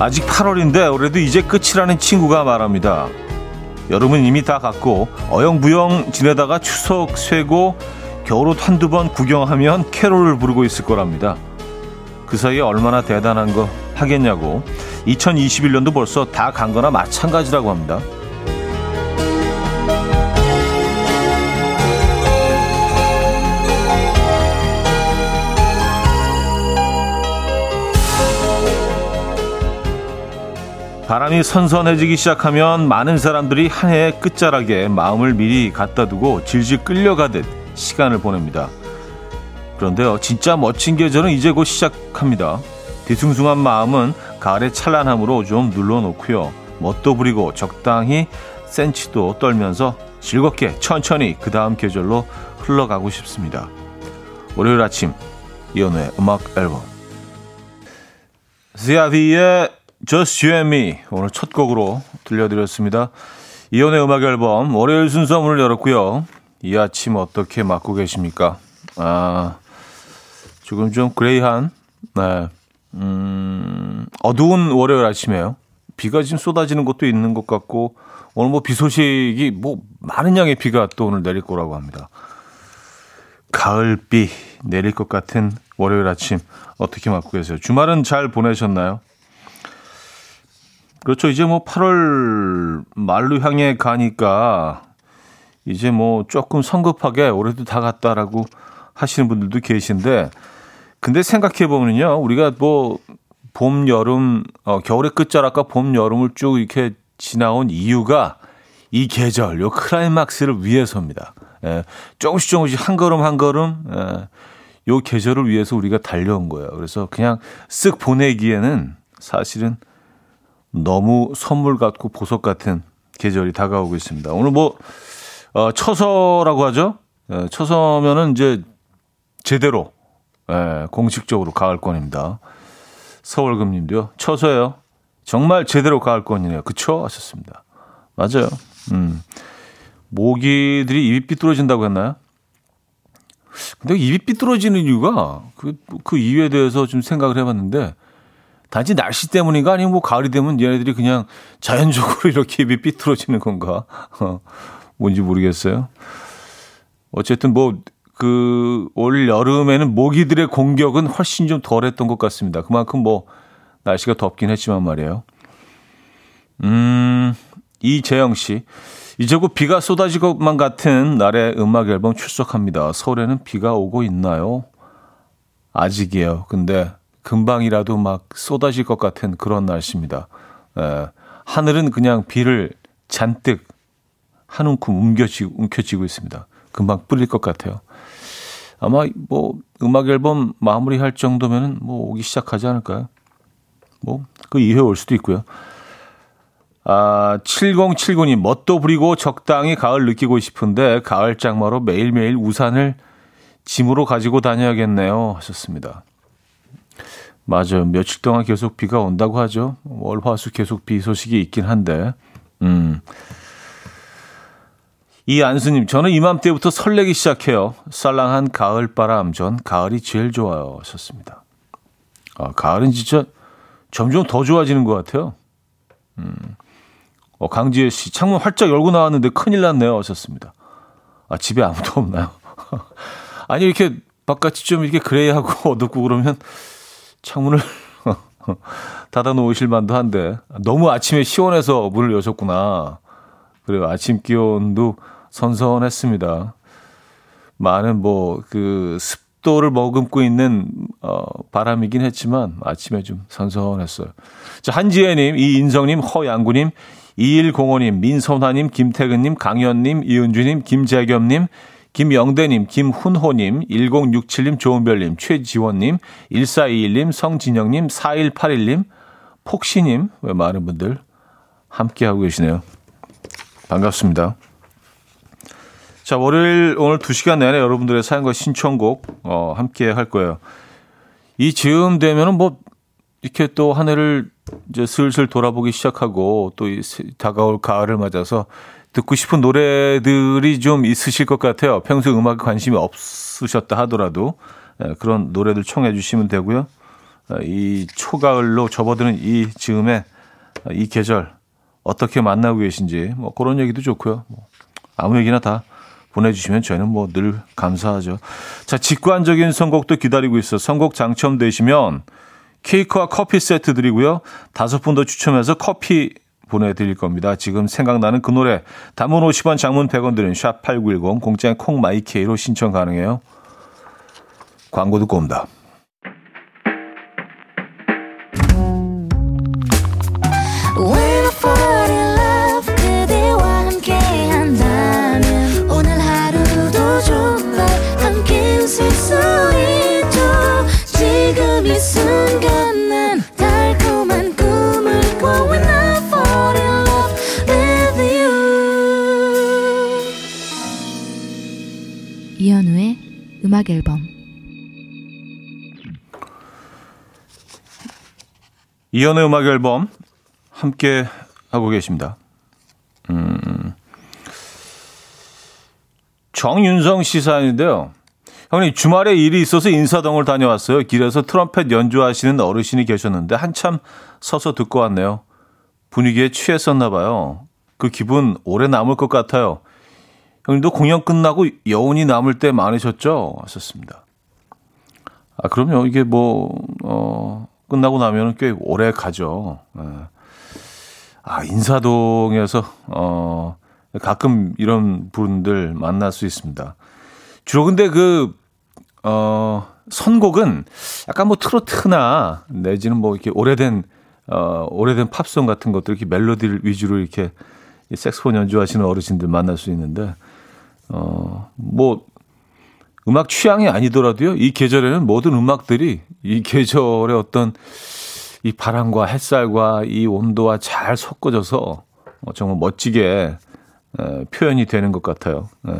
아직 8월인데 올해도 이제 끝이라는 친구가 말합니다. 여름은 이미 다 갔고 어영부영 지내다가 추석 쇠고 겨울옷 한두 번 구경하면 캐롤을 부르고 있을 거랍니다. 그 사이에 얼마나 대단한 거 하겠냐고 2021년도 벌써 다 간 거나 마찬가지라고 합니다. 바람이 선선해지기 시작하면 많은 사람들이 한 해의 끝자락에 마음을 미리 갖다 두고 질질 끌려가듯 시간을 보냅니다. 그런데요, 진짜 멋진 계절은 이제 곧 시작합니다. 뒤숭숭한 마음은 가을의 찬란함으로 좀 눌러놓고요. 멋도 부리고 적당히 센치도 떨면서 즐겁게 천천히 그 다음 계절로 흘러가고 싶습니다. 월요일 아침 이연우의 음악 앨범 지아디의 Just You and Me 오늘 첫 곡으로 들려드렸습니다. 이연의 음악 앨범 월요일 순서 문을 열었고요. 이 아침 어떻게 맞고 계십니까? 아 조금 좀 그레이한 네. 음, 어두운 월요일 아침이에요. 비가 지금 쏟아지는 것도 있는 것 같고 오늘 뭐 비 소식이 뭐 많은 양의 비가 또 오늘 내릴 거라고 합니다. 가을비 내릴 것 같은 월요일 아침 어떻게 맞고 계세요? 주말은 잘 보내셨나요? 그렇죠. 이제 뭐 8월 말로 향해 가니까 이제 뭐 조금 성급하게 올해도 다 갔다라고 하시는 분들도 계신데 근데 생각해 보면요. 우리가 뭐 봄, 여름, 어, 겨울의 끝자락과 봄, 여름을 쭉 이렇게 지나온 이유가 이 계절, 요 클라이막스를 위해서입니다. 예, 조금씩 조금씩 한 걸음 한 걸음, 예, 요 계절을 위해서 우리가 달려온 거예요. 그래서 그냥 쓱 보내기에는 사실은 너무 선물 같고 보석 같은 계절이 다가오고 있습니다. 오늘 뭐, 어, 처서라고 하죠? 예, 처서면은 이제 제대로, 예, 공식적으로 가을권입니다. 서울금님도요. 처서예요. 정말 제대로 가을권이네요. 그쵸? 하셨습니다. 맞아요. 음. 모기들이 입이 삐뚤어진다고 했나요? 근데 입이 삐뚤어지는 이유가 그, 그 이유에 대해서 좀 생각을 해봤는데 단지 날씨 때문인가 아니면 뭐 가을이 되면 얘네들이 그냥 자연적으로 이렇게 입이 삐뚤어지는 건가? 어, 뭔지 모르겠어요. 어쨌든 뭐, 그, 올 여름에는 모기들의 공격은 훨씬 좀 덜 했던 것 같습니다. 그만큼 뭐, 날씨가 덥긴 했지만 말이에요. 음, 이재영 씨. 이제 곧 비가 쏟아질 것만 같은 날의 음악 앨범 출석합니다. 서울에는 비가 오고 있나요? 아직이에요. 근데 금방이라도 막 쏟아질 것 같은 그런 날씨입니다. 에, 하늘은 그냥 비를 잔뜩 한 움큼 움켜쥐고, 움켜쥐고 있습니다. 금방 뿌릴 것 같아요. 아마 뭐 음악 앨범 마무리할 정도면은 뭐 오기 시작하지 않을까요? 뭐 그 이후에 올 수도 있고요. 아, 7079님, 멋도 부리고 적당히 가을 느끼고 싶은데, 가을 장마로 매일매일 우산을 짐으로 가지고 다녀야겠네요. 하셨습니다. 맞아요. 며칠 동안 계속 비가 온다고 하죠. 월, 화, 수 계속 비 소식이 있긴 한데, 음. 이 안수님, 저는 이맘때부터 설레기 시작해요. 쌀랑한 가을 바람, 전 가을이 제일 좋아요. 하셨습니다. 아, 가을은 진짜 점점 더 좋아지는 것 같아요. 음. 어, 강지혜 씨, 창문 활짝 열고 나왔는데 큰일 났네요. 하셨습니다. 아, 집에 아무도 없나요? 아니, 이렇게 바깥이 좀 이렇게 그레이하고 어둡고 그러면 창문을 닫아 놓으실 만도 한데, 너무 아침에 시원해서 문을 여셨구나. 그리고 아침 기온도 선선했습니다. 많은 뭐, 그, 습도를 머금고 있는, 어, 바람이긴 했지만, 아침에 좀 선선했어요. 자, 한지혜 님, 이인성 님, 허양구 님, 2105님, 민선화 님, 김태근 님, 강현 님, 이은주 님, 김재겸 님, 김영대님, 김훈호님, 1067님, 조은별님, 최지원님, 1421님, 성진영님, 4181님, 폭시님, 왜 많은 분들 함께하고 계시네요. 반갑습니다. 자, 월요일 오늘 2시간 내내 여러분들의 사연과 신청곡, 어, 함께 할 거예요. 이 즈음 되면은 뭐, 이렇게 또한 해를 이제 슬슬 돌아보기 시작하고 또 다가올 가을을 맞아서 듣고 싶은 노래들이 좀 있으실 것 같아요. 평소 음악에 관심이 없으셨다 하더라도 예, 그런 노래들 청해 주시면 되고요. 이 초가을로 접어드는 이 즈음에 이 계절 어떻게 만나고 계신지 뭐 그런 얘기도 좋고요. 뭐 아무 얘기나 다 보내주시면 저희는 뭐 늘 감사하죠. 자, 직관적인 선곡도 기다리고 있어. 선곡 당첨되시면 케이크와 커피 세트 드리고요. 다섯 분 더 추첨해서 커피 보내드릴 겁니다. 지금 생각나는 그 노래 단문 50원 장문 100원 드는 샵8910 공짜인 콩마이케이로 신청 가능해요. 광고 듣고 옵니다. 음악 앨범 이연의 음악 앨범 함께 하고 계십니다. 음, 정윤성 시 사연인데요. 형님 주말에 일이 있어서 인사동을 다녀왔어요. 길에서 트럼펫 연주하시는 어르신이 계셨는데 한참 서서 듣고 왔네요. 분위기에 취했었나 봐요. 그 기분 오래 남을 것 같아요. 형님도 공연 끝나고 여운이 남을 때 많으셨죠? 하셨습니다. 아, 그럼요. 이게 뭐, 어, 끝나고 나면 꽤 오래 가죠. 예. 아, 인사동에서, 어, 가끔 이런 분들 만날 수 있습니다. 주로 근데 그, 어, 선곡은 약간 뭐 트로트나 내지는 뭐 이렇게 오래된, 어, 오래된 팝송 같은 것들 이렇게 멜로디를 위주로 이렇게 색스폰 연주하시는 어르신들 만날 수 있는데, 어, 뭐, 음악 취향이 아니더라도요, 이 계절에는 모든 음악들이 이 계절의 어떤 이 바람과 햇살과 이 온도와 잘 섞어져서 어, 정말 멋지게 에, 표현이 되는 것 같아요. 에.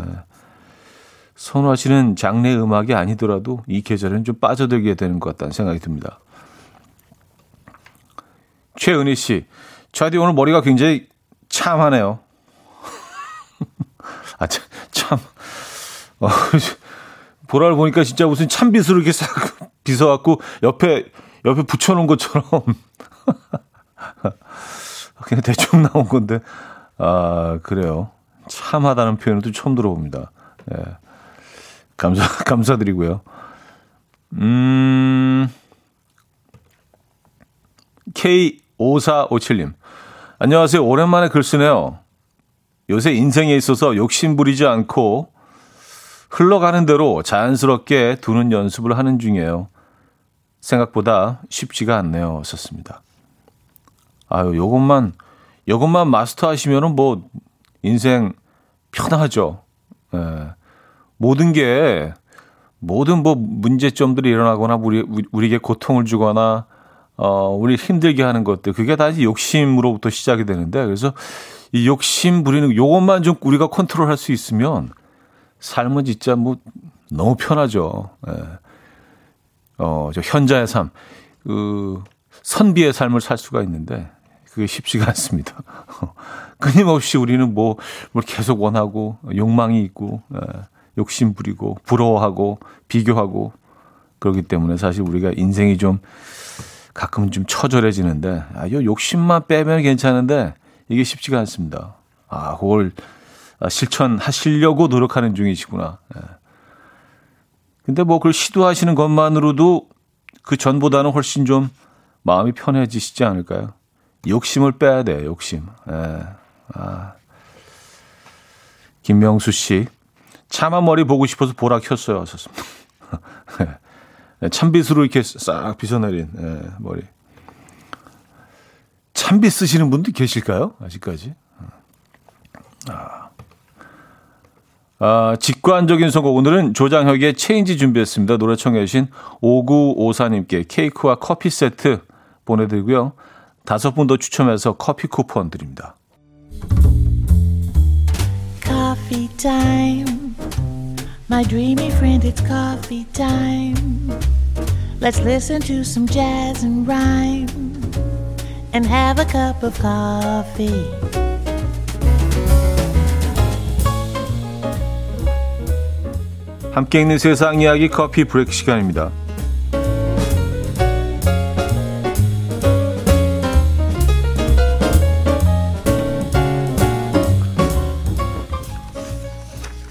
선호하시는 장르 음악이 아니더라도 이 계절에는 좀 빠져들게 되는 것 같다는 생각이 듭니다. 최은희 씨, 차디 오늘 머리가 굉장히 참하네요. 아, 참, 참. 어, 보라를 보니까 진짜 무슨 참빗으로 이렇게 싹 빗어갖고 옆에, 옆에 붙여놓은 것처럼. 그냥 대충 나온 건데. 아, 그래요. 참하다는 표현을 또 처음 들어봅니다. 예. 감사, 감사드리고요. 음, K5457님. 안녕하세요. 오랜만에 글 쓰네요. 요새 인생에 있어서 욕심 부리지 않고 흘러가는 대로 자연스럽게 두는 연습을 하는 중이에요. 생각보다 쉽지가 않네요. 썼습니다. 아유, 요것만, 요것만 마스터 하시면은 뭐, 인생 편하죠. 예. 모든 게, 모든 뭐 문제점들이 일어나거나 우리, 우리에게 고통을 주거나, 어, 우리 힘들게 하는 것들, 그게 다시 욕심으로부터 시작이 되는데, 그래서 이 욕심 부리는 요것만 좀 우리가 컨트롤할 수 있으면 삶은 진짜 뭐 너무 편하죠. 예. 어, 저 현자의 삶, 그 선비의 삶을 살 수가 있는데 그게 쉽지가 않습니다. 끊임없이 우리는 뭐, 뭘 계속 원하고 욕망이 있고 예. 욕심 부리고 부러워하고 비교하고 그렇기 때문에 사실 우리가 인생이 좀 가끔은 좀 처절해지는데 아, 이 욕심만 빼면 괜찮은데 이게 쉽지가 않습니다. 아, 그걸 실천하시려고 노력하는 중이시구나. 예. 근데 뭐 그걸 시도하시는 것만으로도 그 전보다는 훨씬 좀 마음이 편해지시지 않을까요? 욕심을 빼야 돼요, 욕심. 예. 아. 김명수 씨, 차마 머리 보고 싶어서 보라 켰어요. 하셨습니다. 예. 참빗으로 이렇게 싹 빗어내린 예, 머리. 참비 쓰시는 분도 계실까요? 아직까지? 아. 아, 직관적인 선곡. 오늘은 조장혁의 체인지 준비했습니다. 노래 청해주신 5954님께 케이크와 커피 세트 보내드리고요. 다섯 분 더 추첨해서 커피 쿠폰 드립니다. Coffee. My dreamy friend, it's coffee time. Let's listen to some jazz and rhyme. and have a cup of coffee. 함께 있는 세상 이야기 커피 브레이크 시간입니다.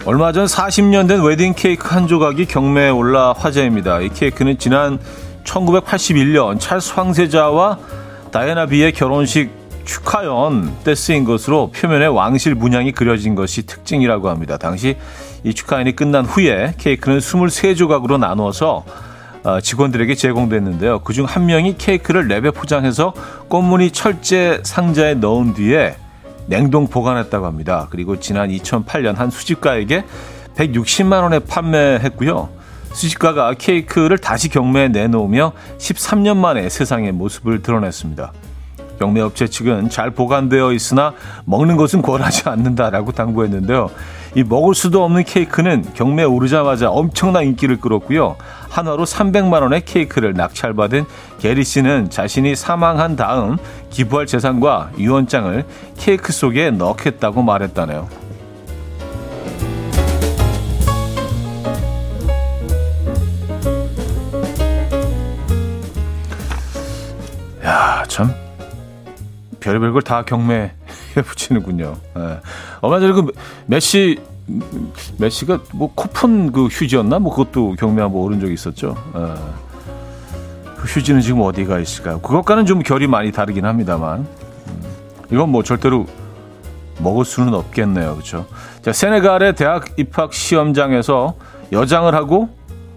얼마 전 40년 된 웨딩 케이크 한 조각이 경매에 올라 화제입니다. 이 케이크는 지난 1981년 찰스 황세자와 다이애나 비의 결혼식 축하연 때 쓰인 것으로 표면에 왕실 문양이 그려진 것이 특징이라고 합니다. 당시 이 축하연이 끝난 후에 케이크는 23조각으로 나누어서 어, 직원들에게 제공됐는데요. 그중 한 명이 케이크를 랩에 포장해서 꽃무늬 철제 상자에 넣은 뒤에 냉동 보관했다고 합니다. 그리고 지난 2008년 한 수집가에게 160만 원에 판매했고요. 수집가가 케이크를 다시 경매에 내놓으며 13년 만에 세상의 모습을 드러냈습니다. 경매업체 측은 잘 보관되어 있으나 먹는 것은 권하지 않는다라고 당부했는데요. 이 먹을 수도 없는 케이크는 경매에 오르자마자 엄청난 인기를 끌었고요. 한화로 300만 원의 케이크를 낙찰받은 게리 씨는 자신이 사망한 다음 기부할 재산과 유언장을 케이크 속에 넣겠다고 말했다네요. 별의별 걸 다 경매에 붙이는군요. 예. 얼마 전에 그 메시 메시가 뭐 코폰 그 휴지였나 뭐 그것도 경매 한번 오른 적이 있었죠. 예. 그 휴지는 지금 어디가 있을까요? 그것과는 좀 결이 많이 다르긴 합니다만 음, 이건 뭐 절대로 먹을 수는 없겠네요, 그렇죠? 자, 세네갈의 대학 입학 시험장에서 여장을 하고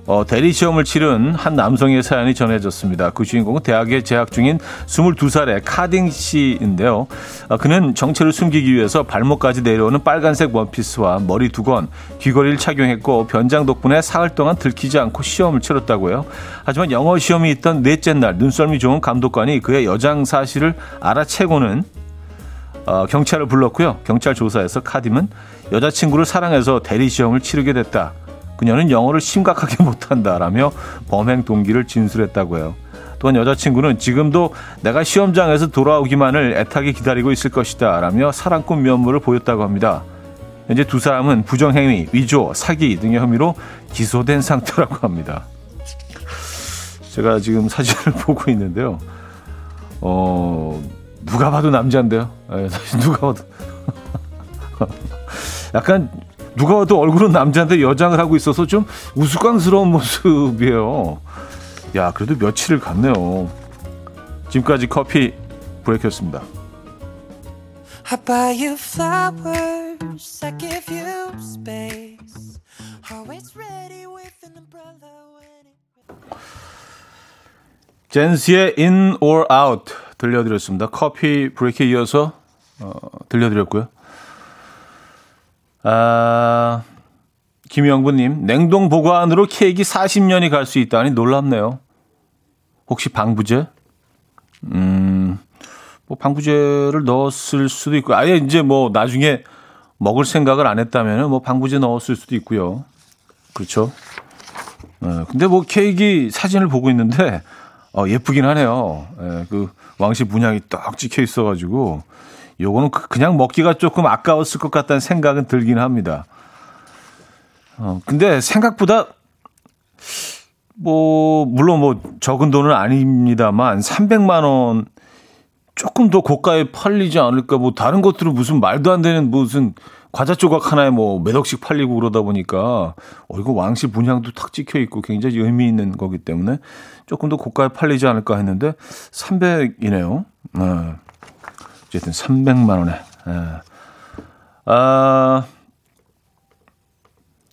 어, 대리 시험을 치른 한 남성의 사연이 전해졌습니다. 그 주인공은 대학에 재학 중인 22살의 카딩 씨인데요. 어, 그는 정체를 숨기기 위해서 발목까지 내려오는 빨간색 원피스와 머리 두건, 귀걸이를 착용했고 변장 덕분에 사흘 동안 들키지 않고 시험을 치렀다고요. 하지만 영어 시험이 있던 넷째 날 눈썰미 좋은 감독관이 그의 여장 사실을 알아채고는 어, 경찰을 불렀고요. 경찰 조사에서 카dim은 여자친구를 사랑해서 대리 시험을 치르게 됐다. 그녀는 영어를 심각하게 못한다라며 범행 동기를 진술했다고요. 또한 여자친구는 지금도 내가 시험장에서 돌아오기만을 애타게 기다리고 있을 것이다 라며 사랑꾼 면모를 보였다고 합니다. 현재 두 사람은 부정행위, 위조, 사기 등의 혐의로 기소된 상태라고 합니다. 제가 지금 사진을 보고 있는데요. 어, 누가 봐도 남자인데요. 네, 누가 봐도. 약간 누가 봐도 얼굴은 남자인데 여장을 하고 있어서 좀 우스꽝스러운 모습이에요. 야, 그래도 며칠을 갔네요. 지금까지 커피 브레이크였습니다. I buy you flowers, I give you space. Always ready with an umbrella when it... 젠스의 In or Out 들려드렸습니다. 커피 브레이크에 이어서 어, 들려드렸고요. 아, 김영부님, 냉동 보관으로 케이크 40년이 갈 수 있다니 놀랍네요. 혹시 방부제? 음, 뭐 방부제를 넣었을 수도 있고, 아예 이제 뭐 나중에 먹을 생각을 안 했다면 뭐 방부제 넣었을 수도 있고요. 그렇죠. 어, 근데 뭐 케이크 사진을 보고 있는데, 어, 예쁘긴 하네요. 예, 그 왕실 문양이 딱 찍혀 있어가지고, 요거는 그, 그냥 먹기가 조금 아까웠을 것 같다는 생각은 들긴 합니다. 어, 근데 생각보다 뭐 물론 뭐 적은 돈은 아닙니다만 300만 원 조금 더 고가에 팔리지 않을까 뭐 다른 것들은 무슨 말도 안 되는 무슨 과자 조각 하나에 뭐 몇 억씩 팔리고 그러다 보니까 어 이거 왕실 분양도 탁 찍혀 있고 굉장히 의미 있는 거기 때문에 조금 더 고가에 팔리지 않을까 했는데 300이네요. 네. 어쨌든 300만 원에. 예. 아,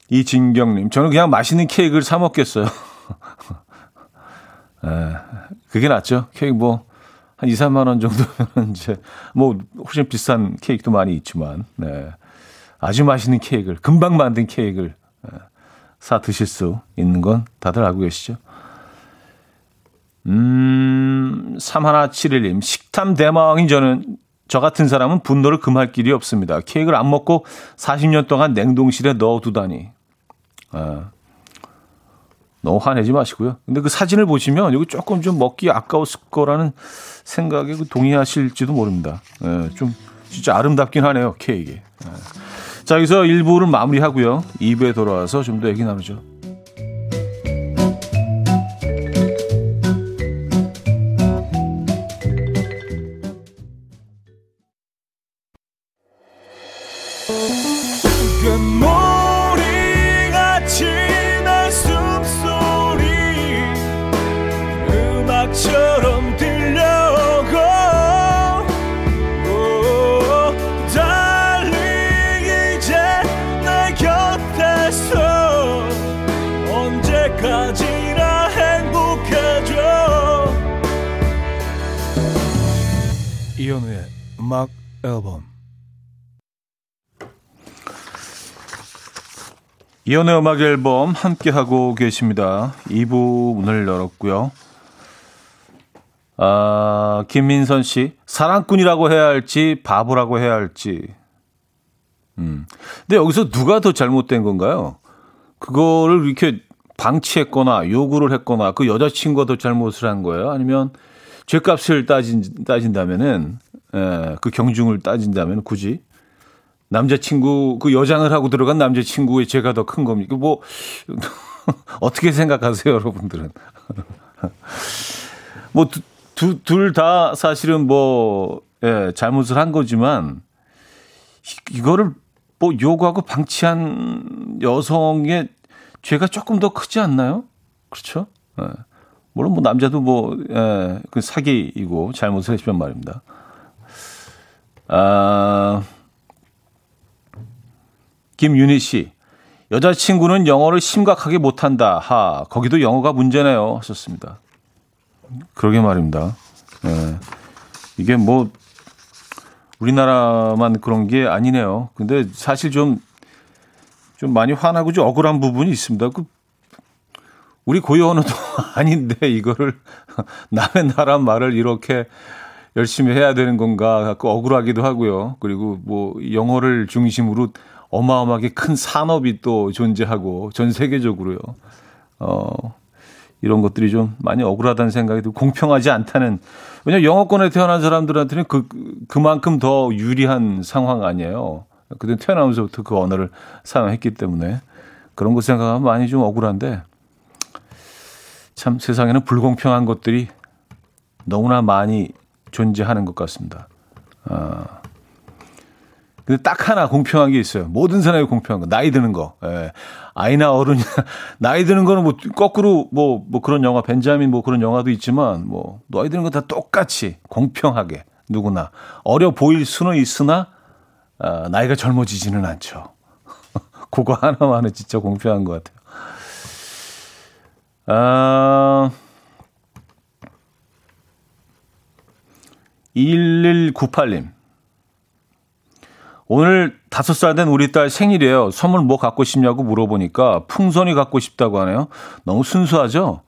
이진경님, 저는 그냥 맛있는 케이크를 사 먹겠어요. 예, 그게 낫죠. 케이크 뭐, 한 2, 3만 원 정도면 이제, 뭐, 훨씬 비싼 케이크도 많이 있지만, 네. 아주 맛있는 케이크를, 금방 만든 케이크를 예, 사 드실 수 있는 건 다들 알고 계시죠? 음, 3171님, 식탐 대망인 저는 저 같은 사람은 분노를 금할 길이 없습니다. 케이크를 안 먹고 40년 동안 냉동실에 넣어두다니. 아, 너무 화내지 마시고요. 근데 그 사진을 보시면 여기 조금 좀 먹기 아까웠을 거라는 생각에 그 동의하실지도 모릅니다. 예, 좀 진짜 아름답긴 하네요, 케이크. 예. 자, 여기서 1부를 마무리하고요. 2부에 돌아와서 좀 더 얘기 나누죠. 이연의 음악 앨범 함께 하고 계십니다. 2부 문을 열었고요. 아, 김민선 씨. 사랑꾼이라고 해야 할지, 바보라고 해야 할지. 음. 근데 여기서 누가 더 잘못된 건가요? 그거를 이렇게 방치했거나 요구를 했거나 그 여자친구가 더 잘못을 한 거예요? 아니면 죄값을 따진, 따진다면은, 예, 그 경중을 따진다면 굳이 남자친구 그 여장을 하고 들어간 남자친구의 죄가 더 큰 겁니까? 뭐 어떻게 생각하세요, 여러분들은? 뭐둘 다 사실은 뭐 예, 잘못을 한 거지만 이거를 뭐 요구하고 방치한 여성의 죄가 조금 더 크지 않나요? 그렇죠? 예. 물론 뭐 남자도 뭐 예, 그 사기이고 잘못을 했지만 말입니다. 아. 김윤희 씨. 여자친구는 영어를 심각하게 못한다. 하, 거기도 영어가 문제네요. 하셨습니다. 그러게 말입니다. 예. 이게 뭐, 우리나라만 그런 게 아니네요. 근데 사실 좀, 좀 많이 화나고 좀 억울한 부분이 있습니다. 그, 우리 고유 언어도 아닌데, 이거를 남의 나라 말을 이렇게 열심히 해야 되는 건가, 그 억울하기도 하고요. 그리고 뭐, 영어를 중심으로 어마어마하게 큰 산업이 또 존재하고 전 세계적으로요. 어, 이런 것들이 좀 많이 억울하다는 생각이 들고 공평하지 않다는 왜냐면 영어권에 태어난 사람들한테는 그 그만큼 더 유리한 상황 아니에요. 그때 태어나면서부터 그 언어를 사용했기 때문에 그런 거 생각하면 많이 좀 억울한데 참 세상에는 불공평한 것들이 너무나 많이 존재하는 것 같습니다. 아, 근데 딱 하나 공평한 게 있어요. 모든 사람이 공평한 거. 나이 드는 거. 예. 아이나 어른이나 나이 드는 거는 뭐 거꾸로 뭐, 뭐 그런 영화 벤자민 뭐 그런 영화도 있지만 뭐 나이 드는 거 다 똑같이 공평하게 누구나 어려 보일 수는 있으나 아, 나이가 젊어지지는 않죠. 그거 하나만은 진짜 공평한 것 같아요. 아, 1198님. 오늘 다섯 살 된 우리 딸 생일이에요. 선물 뭐 갖고 싶냐고 물어보니까 풍선이 갖고 싶다고 하네요. 너무 순수하죠?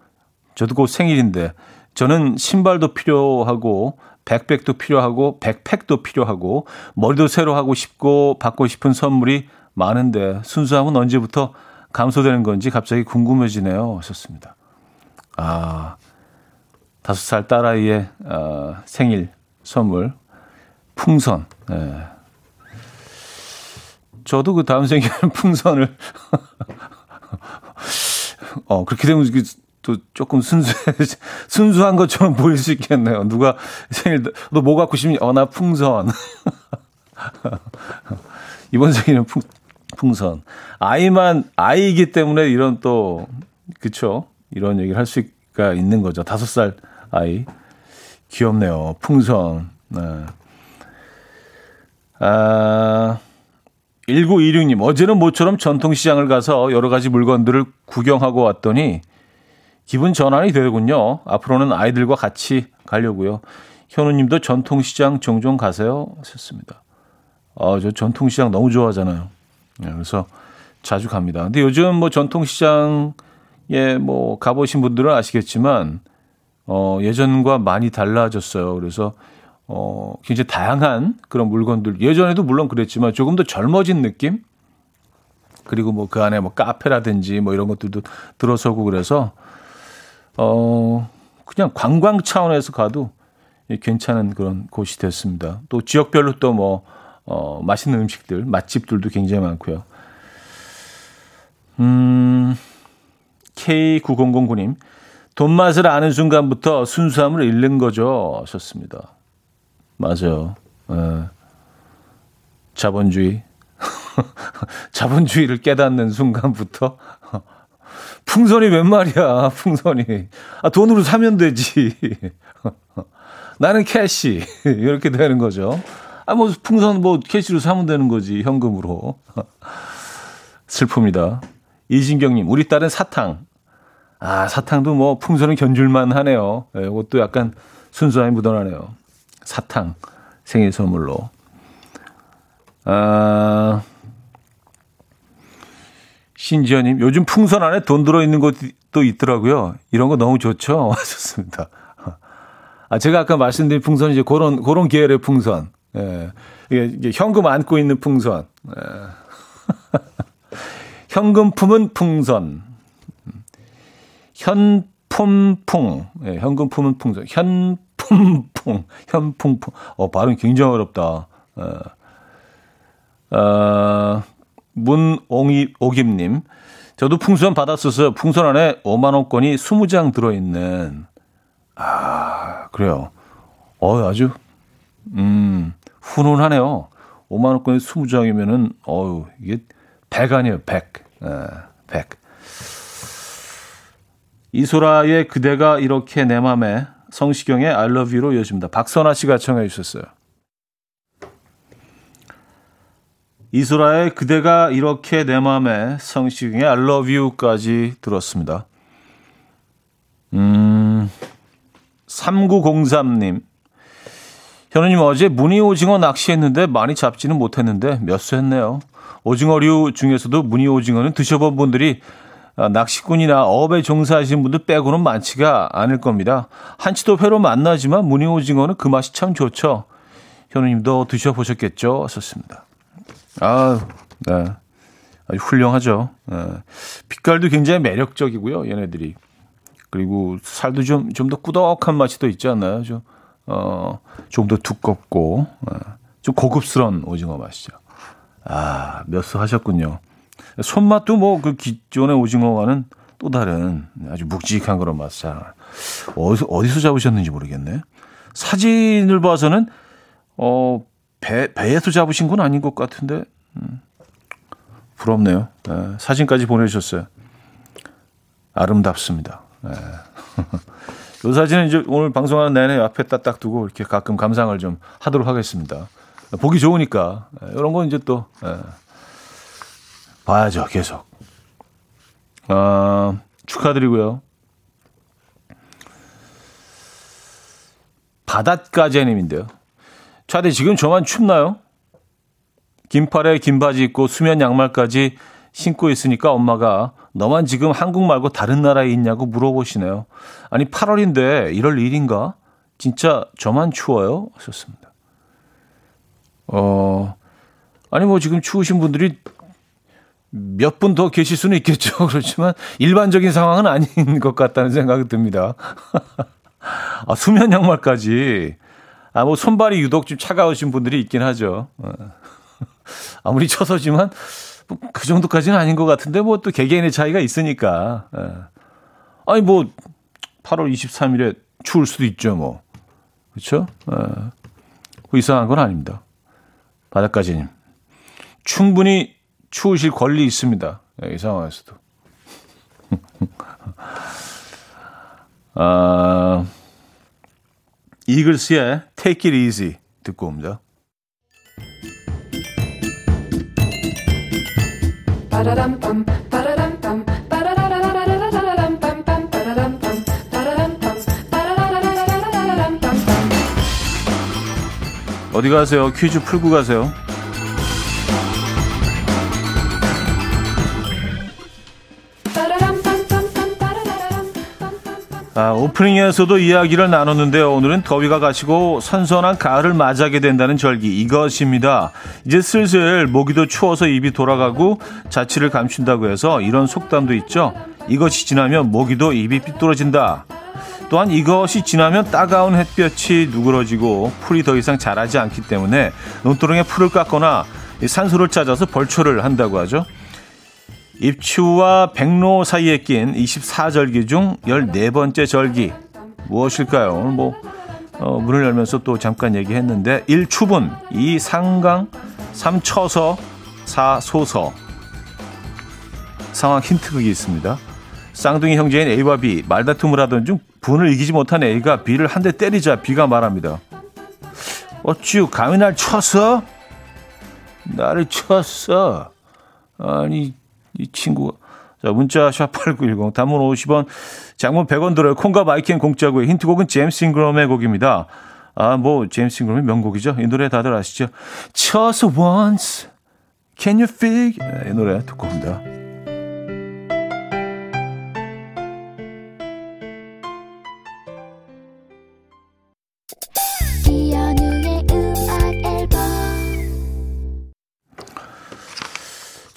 저도 곧 생일인데 저는 신발도 필요하고 백백도 필요하고 백팩도 필요하고 머리도 새로 하고 싶고 받고 싶은 선물이 많은데 순수함은 언제부터 감소되는 건지 갑자기 궁금해지네요. 하셨습니다. 아, 다섯 살 딸아이의 어, 생일 선물 풍선. 네. 저도 그 다음 생에는 풍선을 어 그렇게 되면 또 조금 순수 순수한 것처럼 보일 수 있겠네요. 누가 생일 너 뭐 갖고 싶니? 어나 풍선. 이번 생일은 풍, 풍선. 아이만 아이이기 때문에 이런 또 그쵸? 이런 얘기를 할 수가 있는 거죠. 다섯 살 아이 귀엽네요. 풍선. 네. 아. 1926님, 어제는 모처럼 전통시장을 가서 여러 가지 물건들을 구경하고 왔더니 기분 전환이 되더군요. 앞으로는 아이들과 같이 가려고요. 현우님도 전통시장 종종 가세요? 하셨습니다. 아, 저 전통시장 너무 좋아하잖아요. 네, 그래서 자주 갑니다. 근데 요즘 뭐 전통시장에 뭐 가보신 분들은 아시겠지만, 어, 예전과 많이 달라졌어요. 그래서 어, 굉장히 다양한 그런 물건들. 예전에도 물론 그랬지만 조금 더 젊어진 느낌? 그리고 뭐 그 안에 뭐 카페라든지 뭐 이런 것들도 들어서고 그래서, 어, 그냥 관광 차원에서 가도 괜찮은 그런 곳이 됐습니다. 또 지역별로 또 뭐, 어, 맛있는 음식들, 맛집들도 굉장히 많고요. 음, K9009님. 돈 맛을 아는 순간부터 순수함을 잃는 거죠. 하셨습니다. 맞아요. 예. 자본주의. 자본주의를 깨닫는 순간부터 풍선이 웬 말이야, 풍선이. 아, 돈으로 사면 되지. 나는 캐시. 이렇게 되는 거죠. 아, 뭐, 풍선 뭐, 캐시로 사면 되는 거지, 현금으로. 슬픕니다. 이진경님, 우리 딸은 사탕. 아, 사탕도 뭐, 풍선은 견줄만 하네요. 네, 이것도 약간 순수함이 묻어나네요. 사탕. 생일 선물로. 아, 신지현님, 요즘 풍선 안에 돈 들어있는 것도 있더라고요. 이런 거 너무 좋죠? 좋습니다. 아, 제가 아까 말씀드린 풍선, 이제 그런, 그런 계열의 풍선. 예. 이게, 현금 안고 있는 풍선. 예. 현금 품은 풍선. 현품풍. 예, 현금 품은 풍선. 현 품풍. 현풍풍. 어, 발음 굉장히 어렵다. 예. 어, 문옹이, 오김님. 저도 풍선 받았었어요. 풍선 안에 5만원권이 20장 들어있는. 아, 그래요. 어, 아주, 음, 훈훈하네요. 5만원권이 20장이면은, 어유 이게 100 아니에요, 100. 에, 100. 이소라의 그대가 이렇게 내 맘에 성시경의 I love you로 이어집니다. 박선아 씨가 청해 주셨어요. 이소라의 그대가 이렇게 내 맘에 성시경의 I love you까지 들었습니다. 음, 3903님. 현우님 어제 무늬 오징어 낚시했는데 많이 잡지는 못했는데 몇 수 했네요. 오징어류 중에서도 무늬 오징어는 드셔본 분들이 낚시꾼이나 어업에 종사하시는 분들 빼고는 많지가 않을 겁니다. 한치도 회로 만나지만 무늬 오징어는 그 맛이 참 좋죠. 현우님도 드셔보셨겠죠? 썼습니다. 아, 네. 아주 훌륭하죠. 네. 빛깔도 굉장히 매력적이고요, 얘네들이. 그리고 살도 좀, 좀 더 꾸덕한 맛이 더 있지 않나요? 좀, 어, 좀 더 두껍고, 어, 좀 고급스러운 오징어 맛이죠. 아, 몇 수 하셨군요. 손맛도 뭐 그 기존의 오징어와는 또 다른 아주 묵직한 그런 맛살. 어디서, 어디서 잡으셨는지 모르겠네. 사진을 봐서는, 어, 배, 배에서 잡으신 건 아닌 것 같은데, 음, 부럽네요. 네, 사진까지 보내주셨어요. 아름답습니다. 네. 이 사진은 이제 오늘 방송하는 내내 앞에 딱딱 두고 이렇게 가끔 감상을 좀 하도록 하겠습니다. 보기 좋으니까. 네, 이런 건 이제 또, 네. 봐야죠, 계속. 아, 축하드리고요. 바닷가재님인데요. 차대 지금 저만 춥나요? 긴팔에 긴 바지 입고 수면 양말까지 신고 있으니까 엄마가 너만 지금 한국 말고 다른 나라에 있냐고 물어보시네요. 아니 8월인데 이럴 일인가? 진짜 저만 추워요? 하셨습니다. 어, 아니 뭐 지금 추우신 분들이 몇 분 더 계실 수는 있겠죠. 그렇지만 일반적인 상황은 아닌 것 같다는 생각이 듭니다. 아, 수면 양말까지. 아, 뭐 손발이 유독 좀 차가우신 분들이 있긴 하죠. 어. 아무리 쳐서지만 뭐 그 정도까지는 아닌 것 같은데 뭐 또 개개인의 차이가 있으니까. 예. 아니 뭐 8월 23일에 추울 수도 있죠 뭐. 그렇죠? 예. 뭐 이상한 건 아닙니다. 바닷가지님. 충분히 추우실 권리 있습니다. 예, 이 상황에서도. 아, 이글스의 Take It Easy 듣고 옵니다. 어디 가세요? 퀴즈 풀고 가세요. 아, 오프닝에서도 이야기를 나눴는데요. 오늘은 더위가 가시고 선선한 가을을 맞이하게 된다는 절기 이것입니다. 이제 슬슬 모기도 추워서 입이 돌아가고 자취를 감춘다고 해서 이런 속담도 있죠. 이것이 지나면 모기도 입이 삐뚤어진다. 또한 이것이 지나면 따가운 햇볕이 누그러지고 풀이 더 이상 자라지 않기 때문에 논두렁에 풀을 깎거나 산소를 찾아서 벌초를 한다고 하죠. 입추와 백로 사이에 낀 24절기 중 14번째 절기 무엇일까요? 오늘 뭐 어, 문을 열면서 또 잠깐 얘기했는데 1추분, 2 상강, 3 처서, 4 소서 상황 힌트극이 있습니다. 쌍둥이 형제인 A와 B 말다툼을 하던 중 분을 이기지 못한 A가 B를 한 대 때리자 B가 말합니다. 어쭈 감히 날 쳤어? 나를 쳤어. 아니 이 친구가 자 문자 샵8910 단문 50원 장문 100원 들어요. 콩과 마이킹 공짜고요. 힌트곡은 제임스 잉그럼의 곡입니다. 아 뭐 제임스 잉그럼의 명곡이죠. 이 노래 다들 아시죠? Just once Can you feel 네, 이 노래 듣고 옵니다.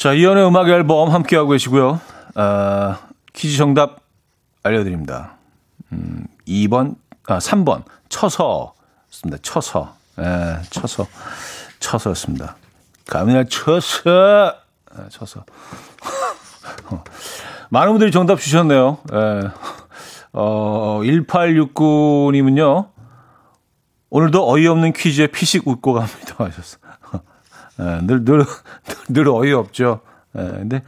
자, 이연의 음악 앨범 함께하고 계시고요. 아, 퀴즈 정답 알려드립니다. 음, 2번, 아, 3번. 쳐서습니다. 쳐서. 예, 쳐서. 쳐서였습니다. 가면을 쳐서. 예, 쳐서. 많은 분들이 정답 주셨네요. 예. 어, 1869님은요. 오늘도 어이없는 퀴즈에 피식 웃고 갑니다. 하셨어. 예, 늘, 늘, 늘 어이없죠. 예, 근데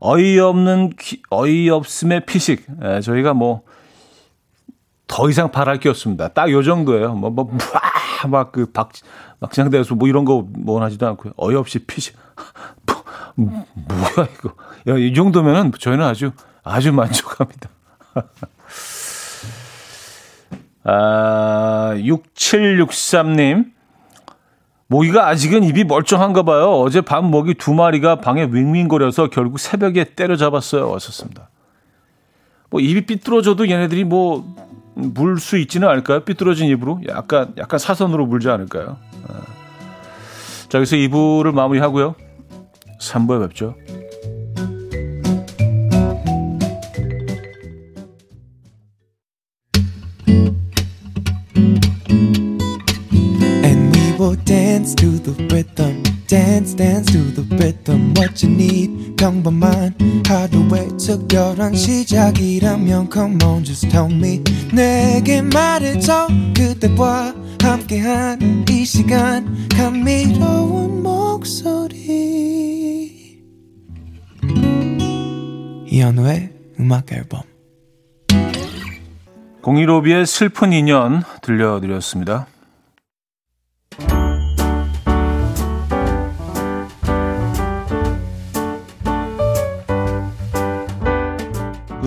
어이없는, 어이없음의 피식. 예, 저희가 뭐, 더 이상 바랄 게 없습니다. 딱 요 정도예요. 뭐, 뭐, 막 그 박, 막장대에서 뭐 이런 거 원하지도 않고요. 어이없이 피식. 뭐, 뭐야, 이거. 야, 이 정도면은 저희는 아주, 아주 만족합니다. 아, 6763님. 모기가 아직은 입이 멀쩡한가 봐요. 어제 밤 모기 두 마리가 방에 윙윙거려서 결국 새벽에 때려잡았어요. 왔었습니다. 뭐 입이 삐뚤어져도 얘네들이 뭐 물 수 있지는 않을까요? 삐뚤어진 입으로 약간 약간 사선으로 물지 않을까요? 아. 자 여기서 2부를 마무리하고요. 3부에 뵙죠. Rhythm what you need 평범한 하루의 특별한 시작이라면 come on just tell me. 내게 말해줘. 그대와 함께한 이 시간. 감미로운 목소리. 이현우의 음악 앨범. 공일오비의 슬픈 인연 들려드렸습니다.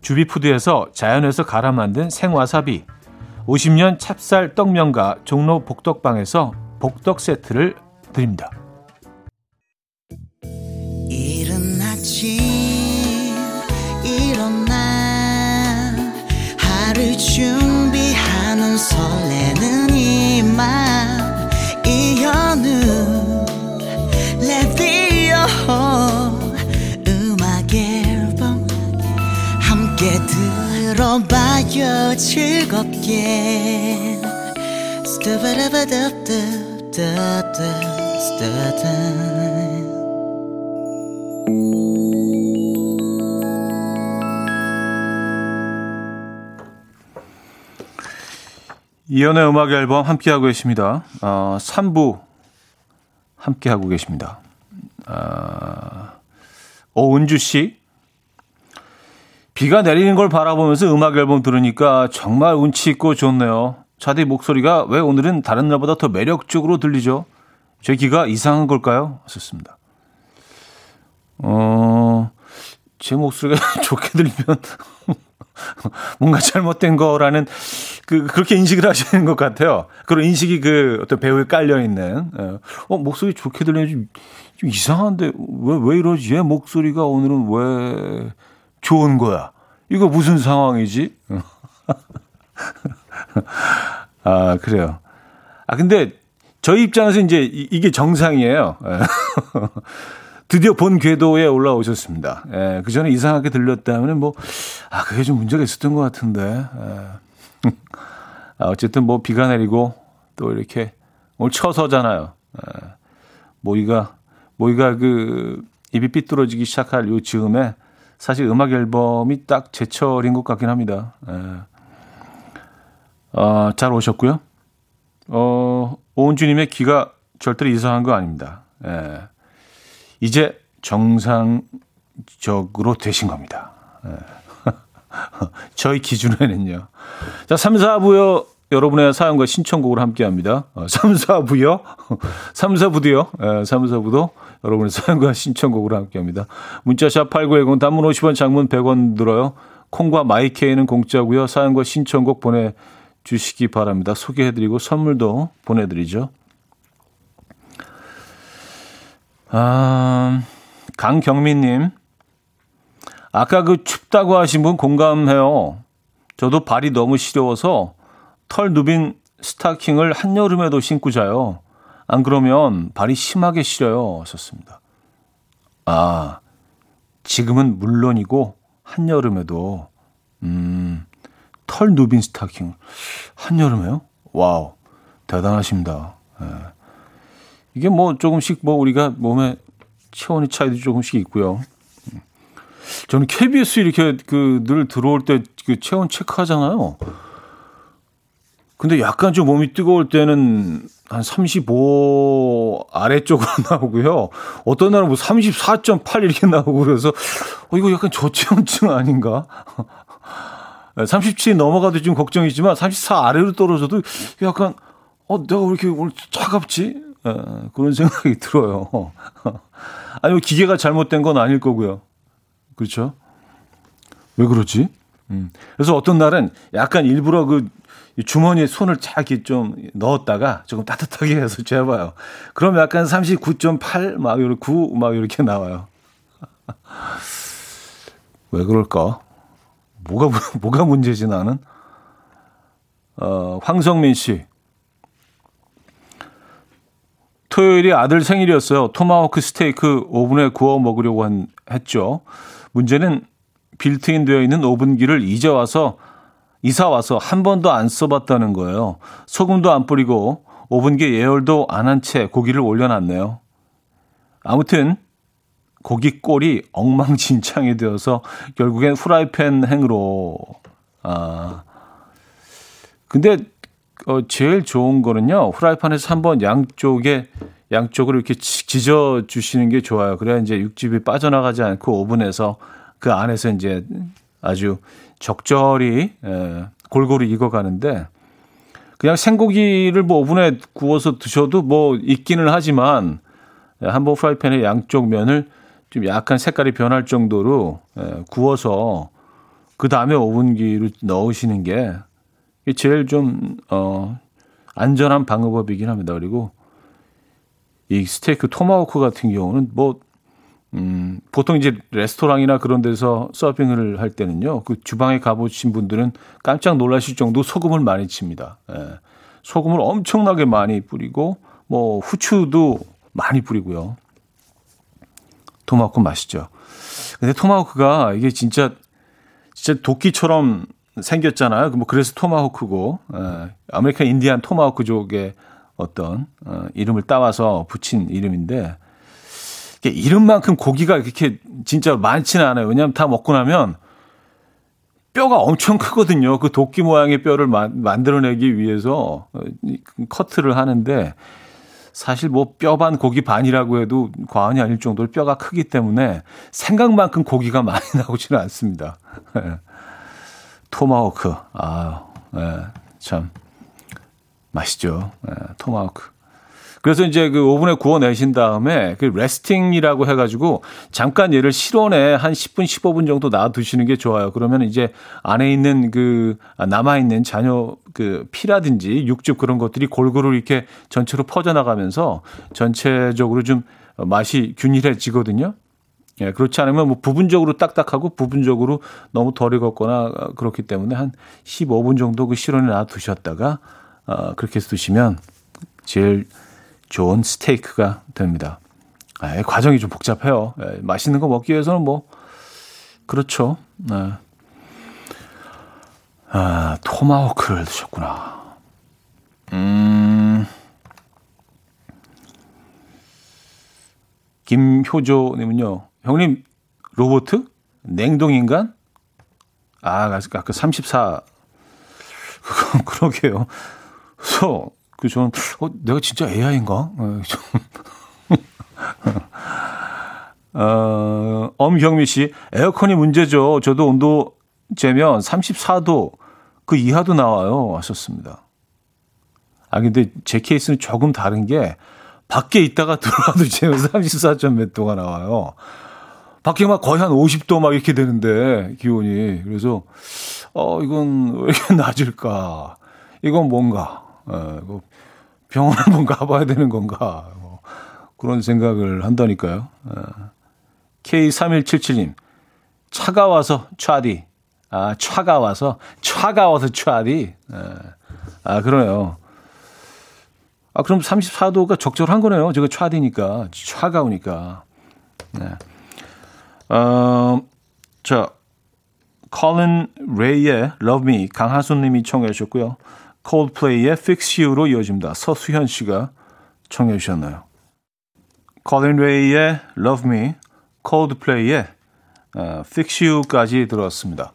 주비푸드에서 자연에서 갈아 만든 생와사비 50년 찹쌀 떡면과 종로 복덕방에서 복덕 세트를 드립니다. 이른 아침 일어나 하루 준비하는 설레는 이맘 이현우 함께 들어봐요 즐겁게 이연의 음악 앨범 함께하고 계십니다. 어, 3부 함께하고 계십니다. 아, 오은주 씨. 비가 내리는 걸 바라보면서 음악 앨범 들으니까 정말 운치 있고 좋네요. 자디 목소리가 왜 오늘은 다른 날보다 더 매력적으로 들리죠? 제 귀가 이상한 걸까요? 하셨습니다. 어, 제 목소리가 좋게 들리면 뭔가 잘못된 거라는 그 그렇게 인식을 하시는 것 같아요. 그런 인식이 그 어떤 배우에 깔려 있는 예. 어 목소리 좋게 들리는 좀, 좀 이상한데 왜 왜 이러지? 얘 목소리가 오늘은 왜 좋은 거야? 이거 무슨 상황이지? 아 그래요. 아 근데 저희 입장에서 이제 이게 정상이에요. 예. 드디어 본 궤도에 올라오셨습니다. 예, 그 전에 이상하게 들렸다면 뭐, 아, 그게 좀 문제가 있었던 것 같은데. 예. 아, 어쨌든 뭐 비가 내리고 또 이렇게 오늘 쳐서잖아요. 예. 모이가, 모이가 그 입이 삐뚤어지기 시작할 요 즈음에 사실 음악 앨범이 딱 제철인 것 같긴 합니다. 예. 어, 잘 오셨고요. 어, 오은주님의 귀가 절대로 이상한 거 아닙니다. 예. 이제 정상적으로 되신 겁니다. 예. 저희 기준에는요. 자, 3, 4부요. 여러분의 사연과 신청곡을 함께 합니다. 3, 어, 4부요. 3, 4부도요. 3, 4부도 여러분의 사연과 신청곡을 함께 합니다. 문자샵 8910 단문 50원 장문 100원 들어요. 콩과 마이케이는 공짜고요. 사연과 신청곡 보내주시기 바랍니다. 소개해드리고 선물도 보내드리죠. 아, 강경민님. 아까 그 춥다고 하신 분 공감해요. 저도 발이 너무 시려워서 털 누빈 스타킹을 한여름에도 신고 자요. 안 그러면 발이 심하게 시려요. 썼습니다. 아, 지금은 물론이고 한여름에도 음, 털 누빈 스타킹 한여름에요? 와우, 대단하십니다. 예. 이게 뭐 조금씩 뭐 우리가 몸에 체온의 차이도 조금씩 있고요. 저는 KBS 이렇게 그 늘 들어올 때 그 체온 체크하잖아요. 근데 약간 좀 몸이 뜨거울 때는 한 35 아래쪽으로 나오고요. 어떤 날은 뭐 34.8 이렇게 나오고 그래서 어, 이거 약간 저체온증 아닌가? 37 넘어가도 좀 걱정이지만 34 아래로 떨어져도 약간 어 내가 왜 이렇게 오늘 차갑지? 에, 그런 생각이 들어요. 아니, 뭐 기계가 잘못된 건 아닐 거고요. 그렇죠? 왜 그러지? 음. 그래서 어떤 날은 약간 일부러 그 주머니에 손을 차게 좀 넣었다가 조금 따뜻하게 해서 재봐요. 그럼 약간 39.8, 막 이렇게 9, 막 이렇게 나와요. 왜 그럴까? 뭐가, 뭐가 문제지 나는? 어, 황성민 씨. 토요일이 아들 생일이었어요. 토마호크 스테이크 오븐에 구워 먹으려고 한, 했죠. 문제는 빌트인 되어 있는 오븐기를 이제 와서 이사 와서 한 번도 안 써봤다는 거예요. 소금도 안 뿌리고 오븐기 예열도 안 한 채 고기를 올려놨네요. 아무튼 고기 꼴이 엉망진창이 되어서 결국엔 후라이팬 행으로 아 근데 어, 제일 좋은 거는요. 후라이팬에서 한번 양쪽에 양쪽으로 이렇게 지져 주시는 게 좋아요. 그래야 이제 육즙이 빠져나가지 않고 오븐에서 그 안에서 이제 아주 적절히 에, 골고루 익어가는데 그냥 생고기를 뭐 오븐에 구워서 드셔도 뭐 익기는 하지만 한번 프라이팬에 양쪽 면을 좀 약간 색깔이 변할 정도로 에, 구워서 그 다음에 오븐기로 넣으시는 게 제일 좀, 어, 안전한 방어법이긴 합니다. 그리고 이 스테이크 토마호크 같은 경우는 뭐, 음, 보통 이제 레스토랑이나 그런 데서 서빙을 할 때는요, 그 주방에 가보신 분들은 깜짝 놀라실 정도 소금을 많이 칩니다. 예. 소금을 엄청나게 많이 뿌리고, 뭐, 후추도 많이 뿌리고요. 토마호크 맛있죠. 근데 토마호크가 이게 진짜, 진짜 도끼처럼 생겼잖아요. 뭐 그래서 토마호크고 어, 아메리칸 인디안 토마호크족의 어떤 어, 이름을 따와서 붙인 이름인데 이름만큼 고기가 그렇게 진짜 많지는 않아요. 왜냐하면 다 먹고 나면 뼈가 엄청 크거든요. 그 도끼 모양의 뼈를 마, 만들어내기 위해서 어, 커트를 하는데 사실 뭐 뼈 반 고기 반이라고 해도 과언이 아닐 정도로 뼈가 크기 때문에 생각만큼 고기가 많이 나오지는 않습니다. 예. 토마호크. 아, 예, 참 맛있죠. 예, 토마호크. 그래서 이제 그 오븐에 구워내신 다음에 그 레스팅이라고 해가지고 잠깐 얘를 실온에 한 10분, 15분 정도 놔두시는 게 좋아요. 그러면 이제 안에 있는 그 남아있는 잔여 그 피라든지 육즙 그런 것들이 골고루 이렇게 전체로 퍼져나가면서 전체적으로 좀 맛이 균일해지거든요. 예, 그렇지 않으면 뭐 부분적으로 딱딱하고 부분적으로 너무 덜 익었거나 그렇기 때문에 한 15분 정도 그 실온에 놔두셨다가 어, 그렇게 해서 드시면 제일 좋은 스테이크가 됩니다. 아, 과정이 좀 복잡해요. 예, 맛있는 거 먹기 위해서는 뭐 그렇죠. 네. 아, 토마호크를 드셨구나. 음. 김효조님은요, 형님, 로보트? 냉동인간? 아, 아까 34. 그러게요. 그래서 그 저는 어 내가 진짜 AI인가? 어, 좀 어, 엄경미 씨, 에어컨이 문제죠. 저도 온도 재면 34도 그 이하도 나와요. 하셨습니다. 아, 근데 제 케이스는 조금 다른 게 밖에 있다가 들어와도 재면 34점 몇 도가 나와요. 밖에 막 거의 한 50도 막 이렇게 되는데, 기온이. 그래서, 어, 이건 왜 이렇게 낮을까? 이건 뭔가. 어, 이거 병원 한번 가봐야 되는 건가. 뭐 그런 생각을 한다니까요. 어. K3177님, 차가워서 차디. 아, 차가워서, 차가워서 차디. 예. 아, 그러네요. 아, 그럼 34도가 적절한 거네요. 제가 차디니까. 차가우니까. 네. 어, 자, 컬린 레이의 Love Me 강하순 님이 청해 주셨고요. 콜플레이의 Fix You로 이어집니다. 서수현 씨가 청해 주셨나요? 컬린 레이의 Love Me, 콜드플레이의 어, Fix You까지 들어왔습니다.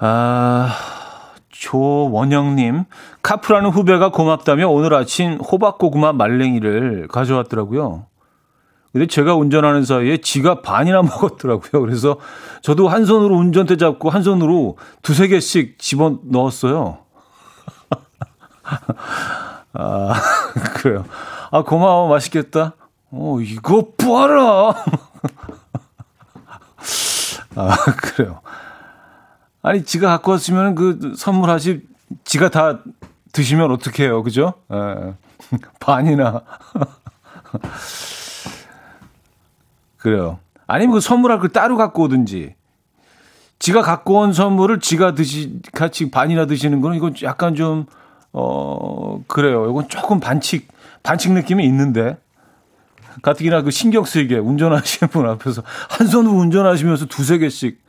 아, 조원영님, 카프라는 후배가 고맙다며 오늘 아침 호박고구마 말랭이를 가져왔더라고요. 근데 제가 운전하는 사이에 지가 반이나 먹었더라고요. 그래서 저도 한 손으로 운전대 잡고 한 손으로 두세 개씩 집어 넣었어요. 아, 그래요. 아, 고마워. 맛있겠다. 어, 이거 봐라. 아, 그래요. 아니, 지가 갖고 왔으면 그 선물하지, 지가 다 드시면 어떡해요. 그죠? 에, 반이나. 그래요. 아니면 그 선물할 걸 따로 갖고 오든지. 지가 갖고 온 선물을 지가 드시, 같이 반이나 드시는 거는 이건 약간 좀, 어, 그래요. 이건 조금 반칙, 반칙 느낌이 있는데. 가뜩이나 그 신경 쓰이게 운전하시는 분 앞에서 한 손으로 운전하시면서 두세 개씩.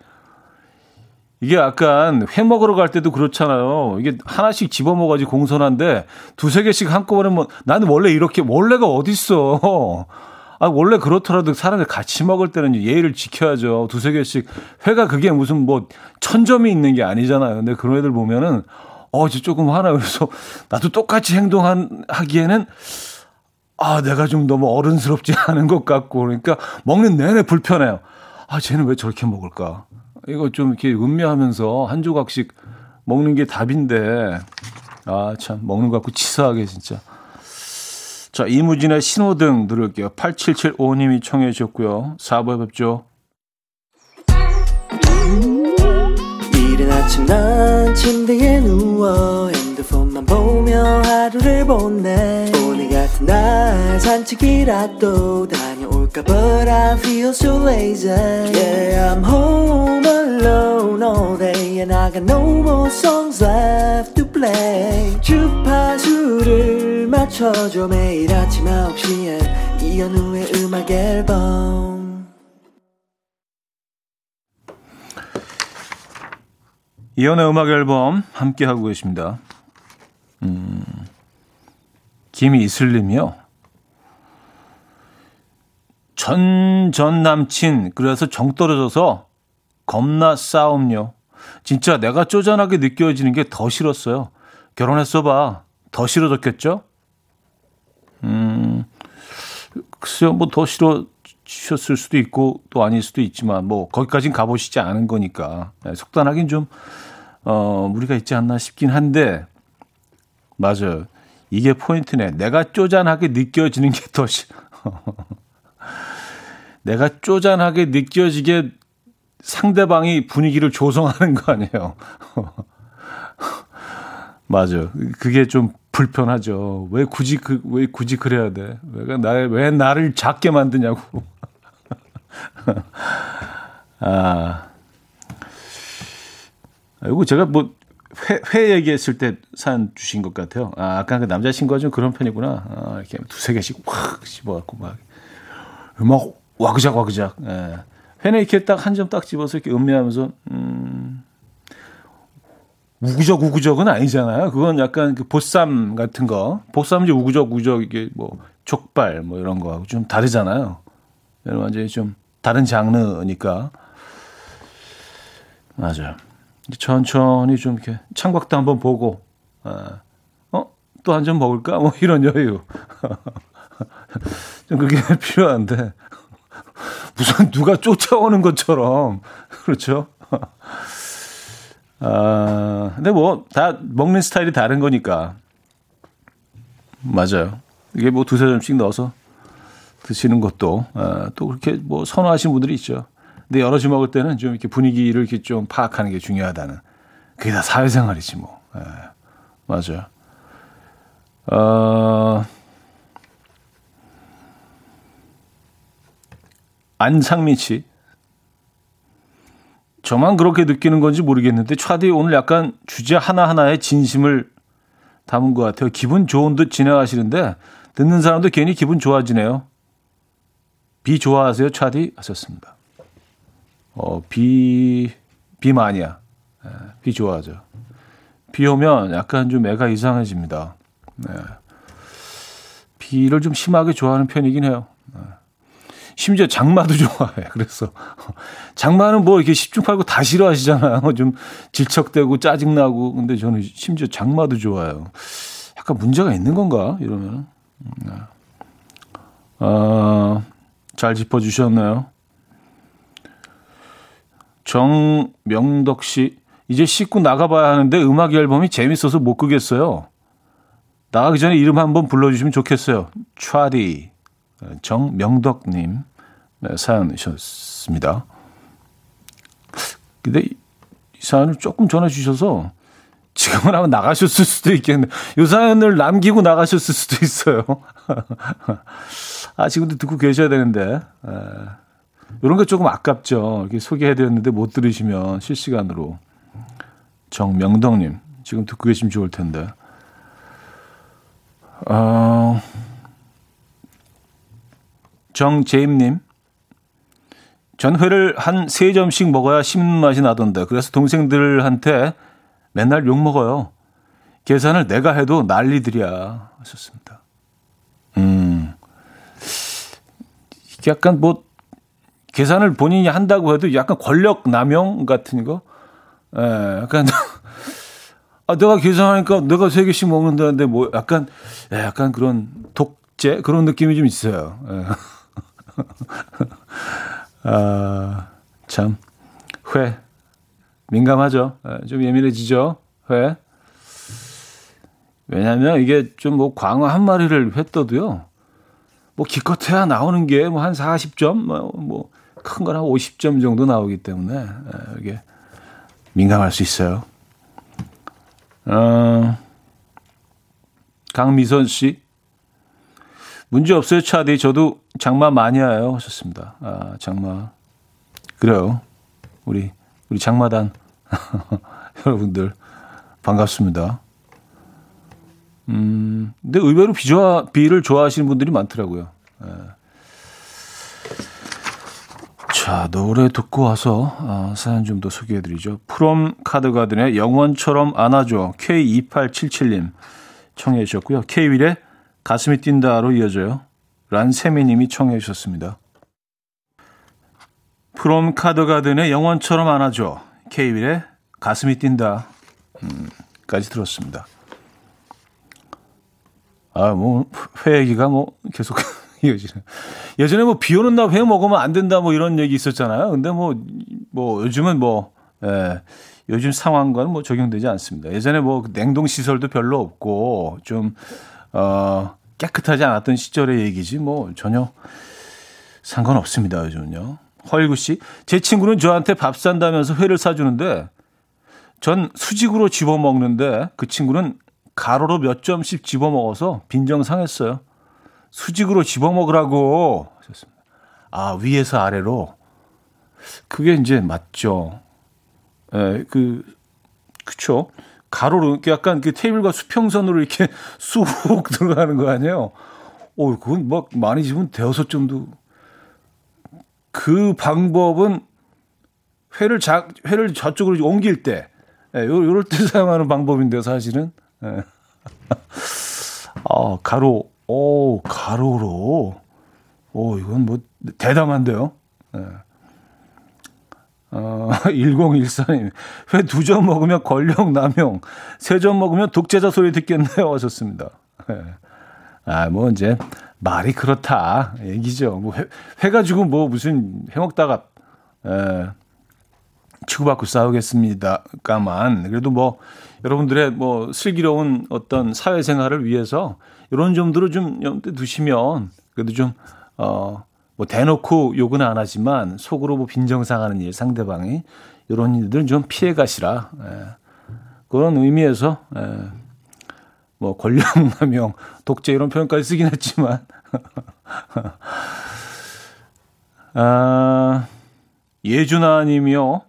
이게 약간 회 먹으러 갈 때도 그렇잖아요. 이게 하나씩 집어 먹어야지 공손한데 두세 개씩 한꺼번에 뭐 나는 원래 이렇게 원래가 어딨어. 아, 원래 그렇더라도 사람들 같이 먹을 때는 예의를 지켜야죠. 두세 개씩. 회가 그게 무슨 뭐 천점이 있는 게 아니잖아요. 근데 그런 애들 보면은, 어, 저 조금 하나. 그래서 나도 똑같이 행동하기에는, 아, 내가 좀 너무 어른스럽지 않은 것 같고. 그러니까 먹는 내내 불편해요. 아, 쟤는 왜 저렇게 먹을까? 이거 좀 이렇게 음미하면서 한 조각씩 먹는 게 답인데, 아, 참, 먹는 것 같고 치사하게 진짜. 자, 이무진의 신호등 들을게요. 8775님이 청해 주셨고요. 4부에 뵙죠. 이른 아침 난 침대에 누워 핸드폰만 보며 하루를 보내 오늘 같은 날 산책이라도 다녀 올까 But I feel so lazy Yeah, I'm home alone all day And I got no more songs left to play 주파수를 맞춰줘 매일 아침 9시에 이현우의 음악 앨범 이현우의 음악 앨범 함께하고 계십니다. 음, 김이슬님이요. 전, 전 남친, 그래서 정 떨어져서 겁나 싸움요. 진짜 내가 쪼잔하게 느껴지는 게 더 싫었어요. 결혼했어 봐. 더 싫어졌겠죠? 음, 글쎄요, 뭐 더 싫어지셨을 수도 있고 또 아닐 수도 있지만 뭐 거기까진 가보시지 않은 거니까 네, 속단하긴 좀, 어, 무리가 있지 않나 싶긴 한데, 맞아요. 이게 포인트네. 내가 쪼잔하게 느껴지는 게 더 싫어. 내가 쪼잔하게 느껴지게 상대방이 분위기를 조성하는 거 아니에요. 맞아. 그게 좀 불편하죠. 왜 굳이 그, 왜 굳이 그래야 돼? 왜, 나, 왜 나를 작게 만드냐고. 아. 이거 제가 뭐, 회, 회 얘기했을 때 산 주신 것 같아요. 아, 아까 그 남자친구가 좀 그런 편이구나. 아, 이렇게 두세 개씩 확 씹어갖고 막, 막 와그작 와그작. 예. 회는 이렇게 딱 한 점 딱 집어서 이렇게 음미하면서, 음, 우구적 우구적은 아니잖아요. 그건 약간 그 보쌈 같은 거. 보쌈 이제 우구적 우구적 이게 뭐 족발 뭐 이런 거하고 좀 다르잖아요. 완전히 좀 다른 장르니까. 맞아요. 천천히 좀 이렇게 창밖도 한번 보고, 어, 또 한 점 먹을까? 뭐 이런 여유. 좀 그게 필요한데. 무슨 누가 쫓아오는 것처럼. 그렇죠? 아, 근데 뭐, 다 먹는 스타일이 다른 거니까. 맞아요. 이게 뭐 두세 점씩 넣어서 드시는 것도, 아, 또 그렇게 뭐 선호하시는 분들이 있죠. 근데 여럿이 먹을 때는 좀 이렇게 분위기를 이렇게 좀 파악하는 게 중요하다는. 그게 다 사회생활이지 뭐. 예, 맞아요. 어, 안상민 씨. 저만 그렇게 느끼는 건지 모르겠는데 차디 오늘 약간 주제 하나하나에 진심을 담은 것 같아요. 기분 좋은 듯 진행하시는데 듣는 사람도 괜히 기분 좋아지네요. 비 좋아하세요, 차디? 하셨습니다. 어, 비, 비 마니아. 네, 비 좋아하죠. 비 오면 약간 좀 애가 이상해집니다. 네. 비를 좀 심하게 좋아하는 편이긴 해요. 네. 심지어 장마도 좋아해. 그래서 장마는 뭐 이렇게 십중팔구 다 싫어하시잖아요. 좀 질척대고 짜증나고. 근데 저는 심지어 장마도 좋아요. 약간 문제가 있는 건가? 이러면. 네. 어, 잘 짚어주셨나요? 정명덕 씨, 이제 씻고 나가봐야 하는데 음악 앨범이 재밌어서 못 끄겠어요. 나가기 전에 이름 한번 불러주시면 좋겠어요. 차디. 정명덕님 네, 사연이셨습니다. 근데 이 사연을 조금 전해 주셔서 지금은 아마 나가셨을 수도 있겠네. 요 사연을 남기고 나가셨을 수도 있어요. 아, 지금도 듣고 계셔야 되는데. 에, 이런 게 조금 아깝죠. 이렇게 소개해드렸는데 못 들으시면 실시간으로. 정명덕님, 지금 듣고 계시면 좋을 텐데. 어, 정재임님, 전 회를 한 세 점씩 먹어야 씹는 맛이 나던데. 그래서 동생들한테 맨날 욕 먹어요. 계산을 내가 해도 난리들이야. 하셨습니다. 음. 이게 약간 뭐, 계산을 본인이 한다고 해도 약간 권력 남용 같은 거? 예, 약간, 아, 내가 계산하니까 내가 세 개씩 먹는다는데 뭐 약간, 예, 약간 그런 독재? 그런 느낌이 좀 있어요. 예. 아, 참, 회. 민감하죠. 예, 좀 예민해지죠. 회. 왜냐하면 이게 좀 뭐 광어 한 마리를 회 떠도요. 뭐 기껏해야 나오는 게 뭐 한 40점, 뭐 큰 건 한 50점 정도 나오기 때문에 예, 이게 민감할 수 있어요. 어, 강미선 씨. 문제 없어요, 차디. 저도 장마 많이 와요. 하셨습니다. 아, 장마. 그래요. 우리, 우리 장마단. 여러분들, 반갑습니다. 음, 근데 의외로 비 좋아, 비를 좋아하시는 분들이 많더라고요. 예. 자, 노래 듣고 와서 어, 사연 좀 더 소개해드리죠. 프롬 카드가든의 영원처럼 안아줘 K2877님 청해 주셨고요. K-윌의 가슴이 뛴다로 이어져요. 란세미님이 청해 주셨습니다. 프롬 카드가든의 영원처럼 안아줘. 케이윌의 가슴이 뛴다. 음, 까지 들었습니다. 아, 뭐, 회 얘기가 뭐, 계속 이어지네. 예전에 뭐, 비 오는 날 회 먹으면 안 된다, 뭐, 이런 얘기 있었잖아요. 근데 뭐, 뭐, 요즘은 뭐, 예, 요즘 상황과는 뭐 적용되지 않습니다. 예전에 뭐, 냉동 시설도 별로 없고, 좀, 어, 깨끗하지 않았던 시절의 얘기지, 뭐, 전혀 상관없습니다, 요즘은요. 허일구 씨, 제 친구는 저한테 밥 산다면서 회를 사주는데, 전 수직으로 집어 먹는데, 그 친구는 가로로 몇 점씩 집어 먹어서 빈정 상했어요. 수직으로 집어 먹으라고 하셨습니다. 아, 위에서 아래로. 그게 이제 맞죠. 예, 그, 그쵸. 가로로, 약간 그 테이블과 수평선으로 이렇게 쑥 들어가는 거 아니에요? 오, 그건 막 많이 집으면 대여섯 점도. 그 방법은 회를 자, 회를 저쪽으로 옮길 때, 예, 요, 요럴 때 사용하는 방법인데, 사실은. 예. 아, 가로, 오, 가로로. 오, 이건 뭐, 대담한데요? 예. 어, 1014님. 회 두 점 먹으면 권력 남용, 세 점 먹으면 독재자 소리 듣겠네요. 하셨습니다. 예. 아, 뭐, 이제, 말이 그렇다. 얘기죠. 뭐, 회, 회 가지고 뭐, 무슨, 해 먹다가, 에, 치고받고 싸우겠습니다 까만 그래도 뭐 여러분들의 뭐 슬기로운 어떤 사회생활을 위해서 이런 점들을 좀 염두에 두시면 그래도 좀 어 뭐 대놓고 욕은 안 하지만 속으로 뭐 빈정상하는 일 상대방이 이런 일들은 좀 피해 가시라 예. 그런 의미에서 예. 뭐 권력남용 독재 이런 표현까지 쓰긴 했지만 아 예준아님이요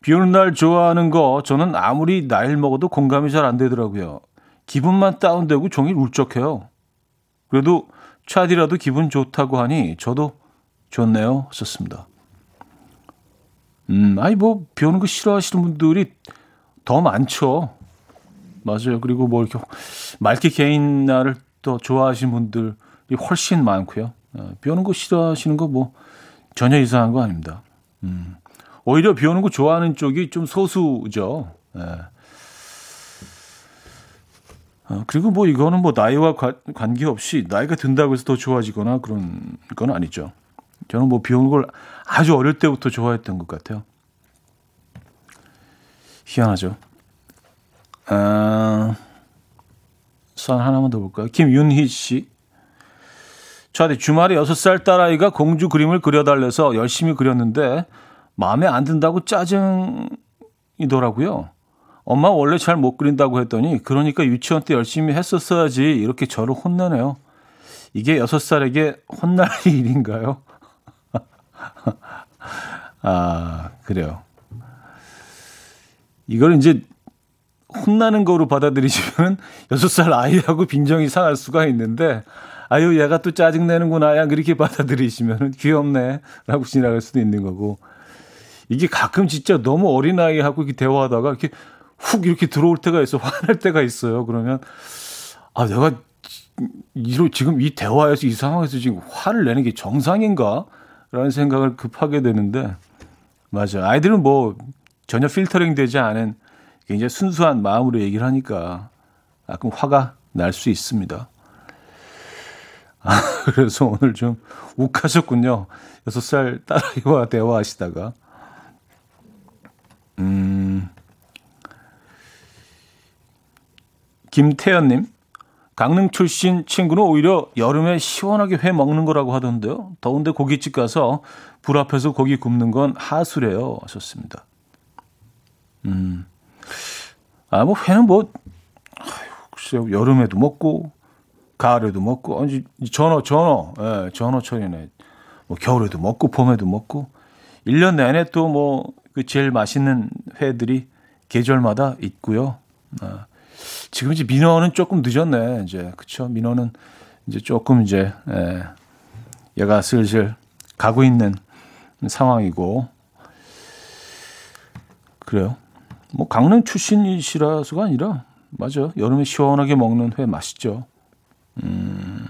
비 오는 날 좋아하는 거 저는 아무리 나이를 먹어도 공감이 잘 안 되더라고요. 기분만 다운되고 종일 울적해요. 그래도 차디라도 기분 좋다고 하니 저도 좋네요. 썼습니다. 음, 아니 뭐 비 오는 거 싫어하시는 분들이 더 많죠. 맞아요. 그리고 뭐 이렇게 맑게 개인 날을 또 좋아하시는 분들이 훨씬 많고요. 어, 비 오는 거 싫어하시는 거 뭐 전혀 이상한 거 아닙니다. 음. 오히려 비 오는 거 좋아하는 쪽이 좀 소수죠. 예. 어, 그리고 뭐 이거는 뭐 나이와 관, 관계없이 나이가 든다고 해서 더 좋아지거나 그런 건 아니죠. 저는 뭐 비 오는 걸 아주 어릴 때부터 좋아했던 것 같아요. 희한하죠. 아, 선 하나만 더 볼까요? 김윤희 씨. 저한테 주말에 6살 딸아이가 공주 그림을 그려달래서 열심히 그렸는데 마음에 안 든다고 짜증이더라고요. 엄마 원래 잘 못 그린다고 했더니 그러니까 유치원 때 열심히 했었어야지 이렇게 저를 혼내네요. 이게 여섯 살에게 혼날 일인가요? 아, 그래요. 이걸 이제 혼나는 거로 받아들이시면 여섯 살 아이하고 빈정이 상할 수가 있는데 아유 얘가 또 짜증내는구나 야 그렇게 받아들이시면 귀엽네 라고 지나갈 수도 있는 거고 이게 가끔 진짜 너무 어린아이하고 이렇게 대화하다가 이렇게 훅 이렇게 들어올 때가 있어. 화날 때가 있어요. 그러면, 아, 내가 이로 지금 이 대화에서 이 상황에서 지금 화를 내는 게 정상인가? 라는 생각을 급하게 되는데, 맞아. 아이들은 뭐 전혀 필터링 되지 않은 굉장히 순수한 마음으로 얘기를 하니까 가끔 화가 날 수 있습니다. 아, 그래서 오늘 좀 욱하셨군요. 여섯 살 딸아이와 대화하시다가. 음, 김태현님, 강릉 출신 친구는 오히려 여름에 시원하게 회 먹는 거라고 하던데요. 더운데 고깃집 가서 불 앞에서 고기 굽는 건 하수래요. 하셨습니다. 음, 아, 뭐 회는 뭐, 아유, 글쎄요. 여름에도 먹고, 가을에도 먹고, 아니, 전어, 전어, 예, 전어철이네. 뭐 겨울에도 먹고, 봄에도 먹고, 1년 내내 또 뭐 그 제일 맛있는 회들이 계절마다 있고요. 아, 지금 이제 민어는 조금 늦었네. 이제 그쵸? 민어는 이제 조금 이제 예, 얘가 슬슬 가고 있는 상황이고 그래요. 뭐 강릉 출신이시라서가 아니라 맞아 여름에 시원하게 먹는 회 맛있죠. 음,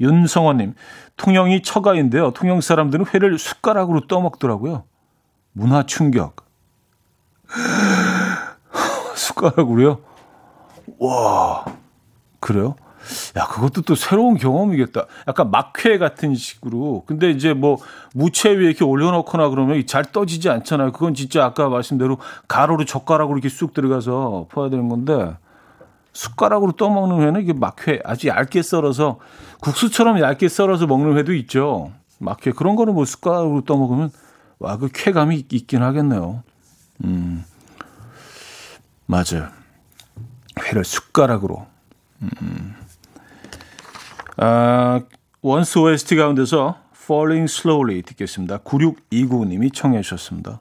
윤성원님, 통영이 처가인데요. 통영 사람들은 회를 숟가락으로 떠먹더라고요. 문화 충격. 숟가락으로요? 와, 그래요? 야, 그것도 또 새로운 경험이겠다. 약간 막회 같은 식으로. 근데 이제 뭐 무채 위에 이렇게 올려놓거나 그러면 잘 떠지지 않잖아요. 그건 진짜 아까 말씀대로 가로로 젓가락으로 이렇게 쑥 들어가서 퍼야 되는 건데 숟가락으로 떠먹는 회는 이게 막회 아주 얇게 썰어서 국수처럼 얇게 썰어서 먹는 회도 있죠. 막회 그런 거는 뭐 숟가락으로 떠먹으면 와 그 쾌감이 있긴 하겠네요. 음 맞아요. 회를 숟가락으로. 음. 아, 원스 OST 가운데서 Falling Slowly 듣겠습니다. 9629님이 청해 주셨습니다.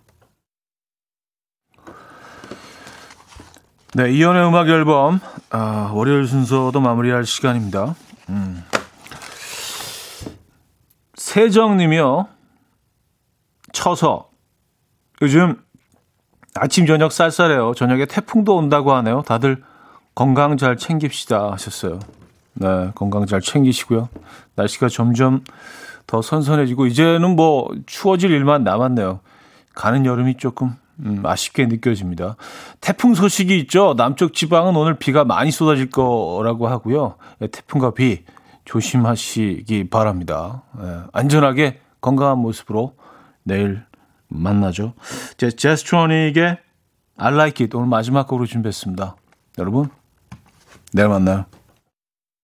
네, 이연의 음악 앨범 아, 월요일 순서도 마무리할 시간입니다. 음. 세정님이요. 쳐서 요즘 아침 저녁 쌀쌀해요. 저녁에 태풍도 온다고 하네요. 다들 건강 잘 챙깁시다 하셨어요. 네, 건강 잘 챙기시고요. 날씨가 점점 더 선선해지고 이제는 뭐 추워질 일만 남았네요. 가는 여름이 조금 음, 아쉽게 느껴집니다. 태풍 소식이 있죠. 남쪽 지방은 오늘 비가 많이 쏟아질 거라고 하고요. 네, 태풍과 비 조심하시기 바랍니다. 네, 안전하게 건강한 모습으로 내일 만나죠. 제 제스트로닉의 I Like It 오늘 마지막 곡으로 준비했습니다. 여러분 내일 만나요.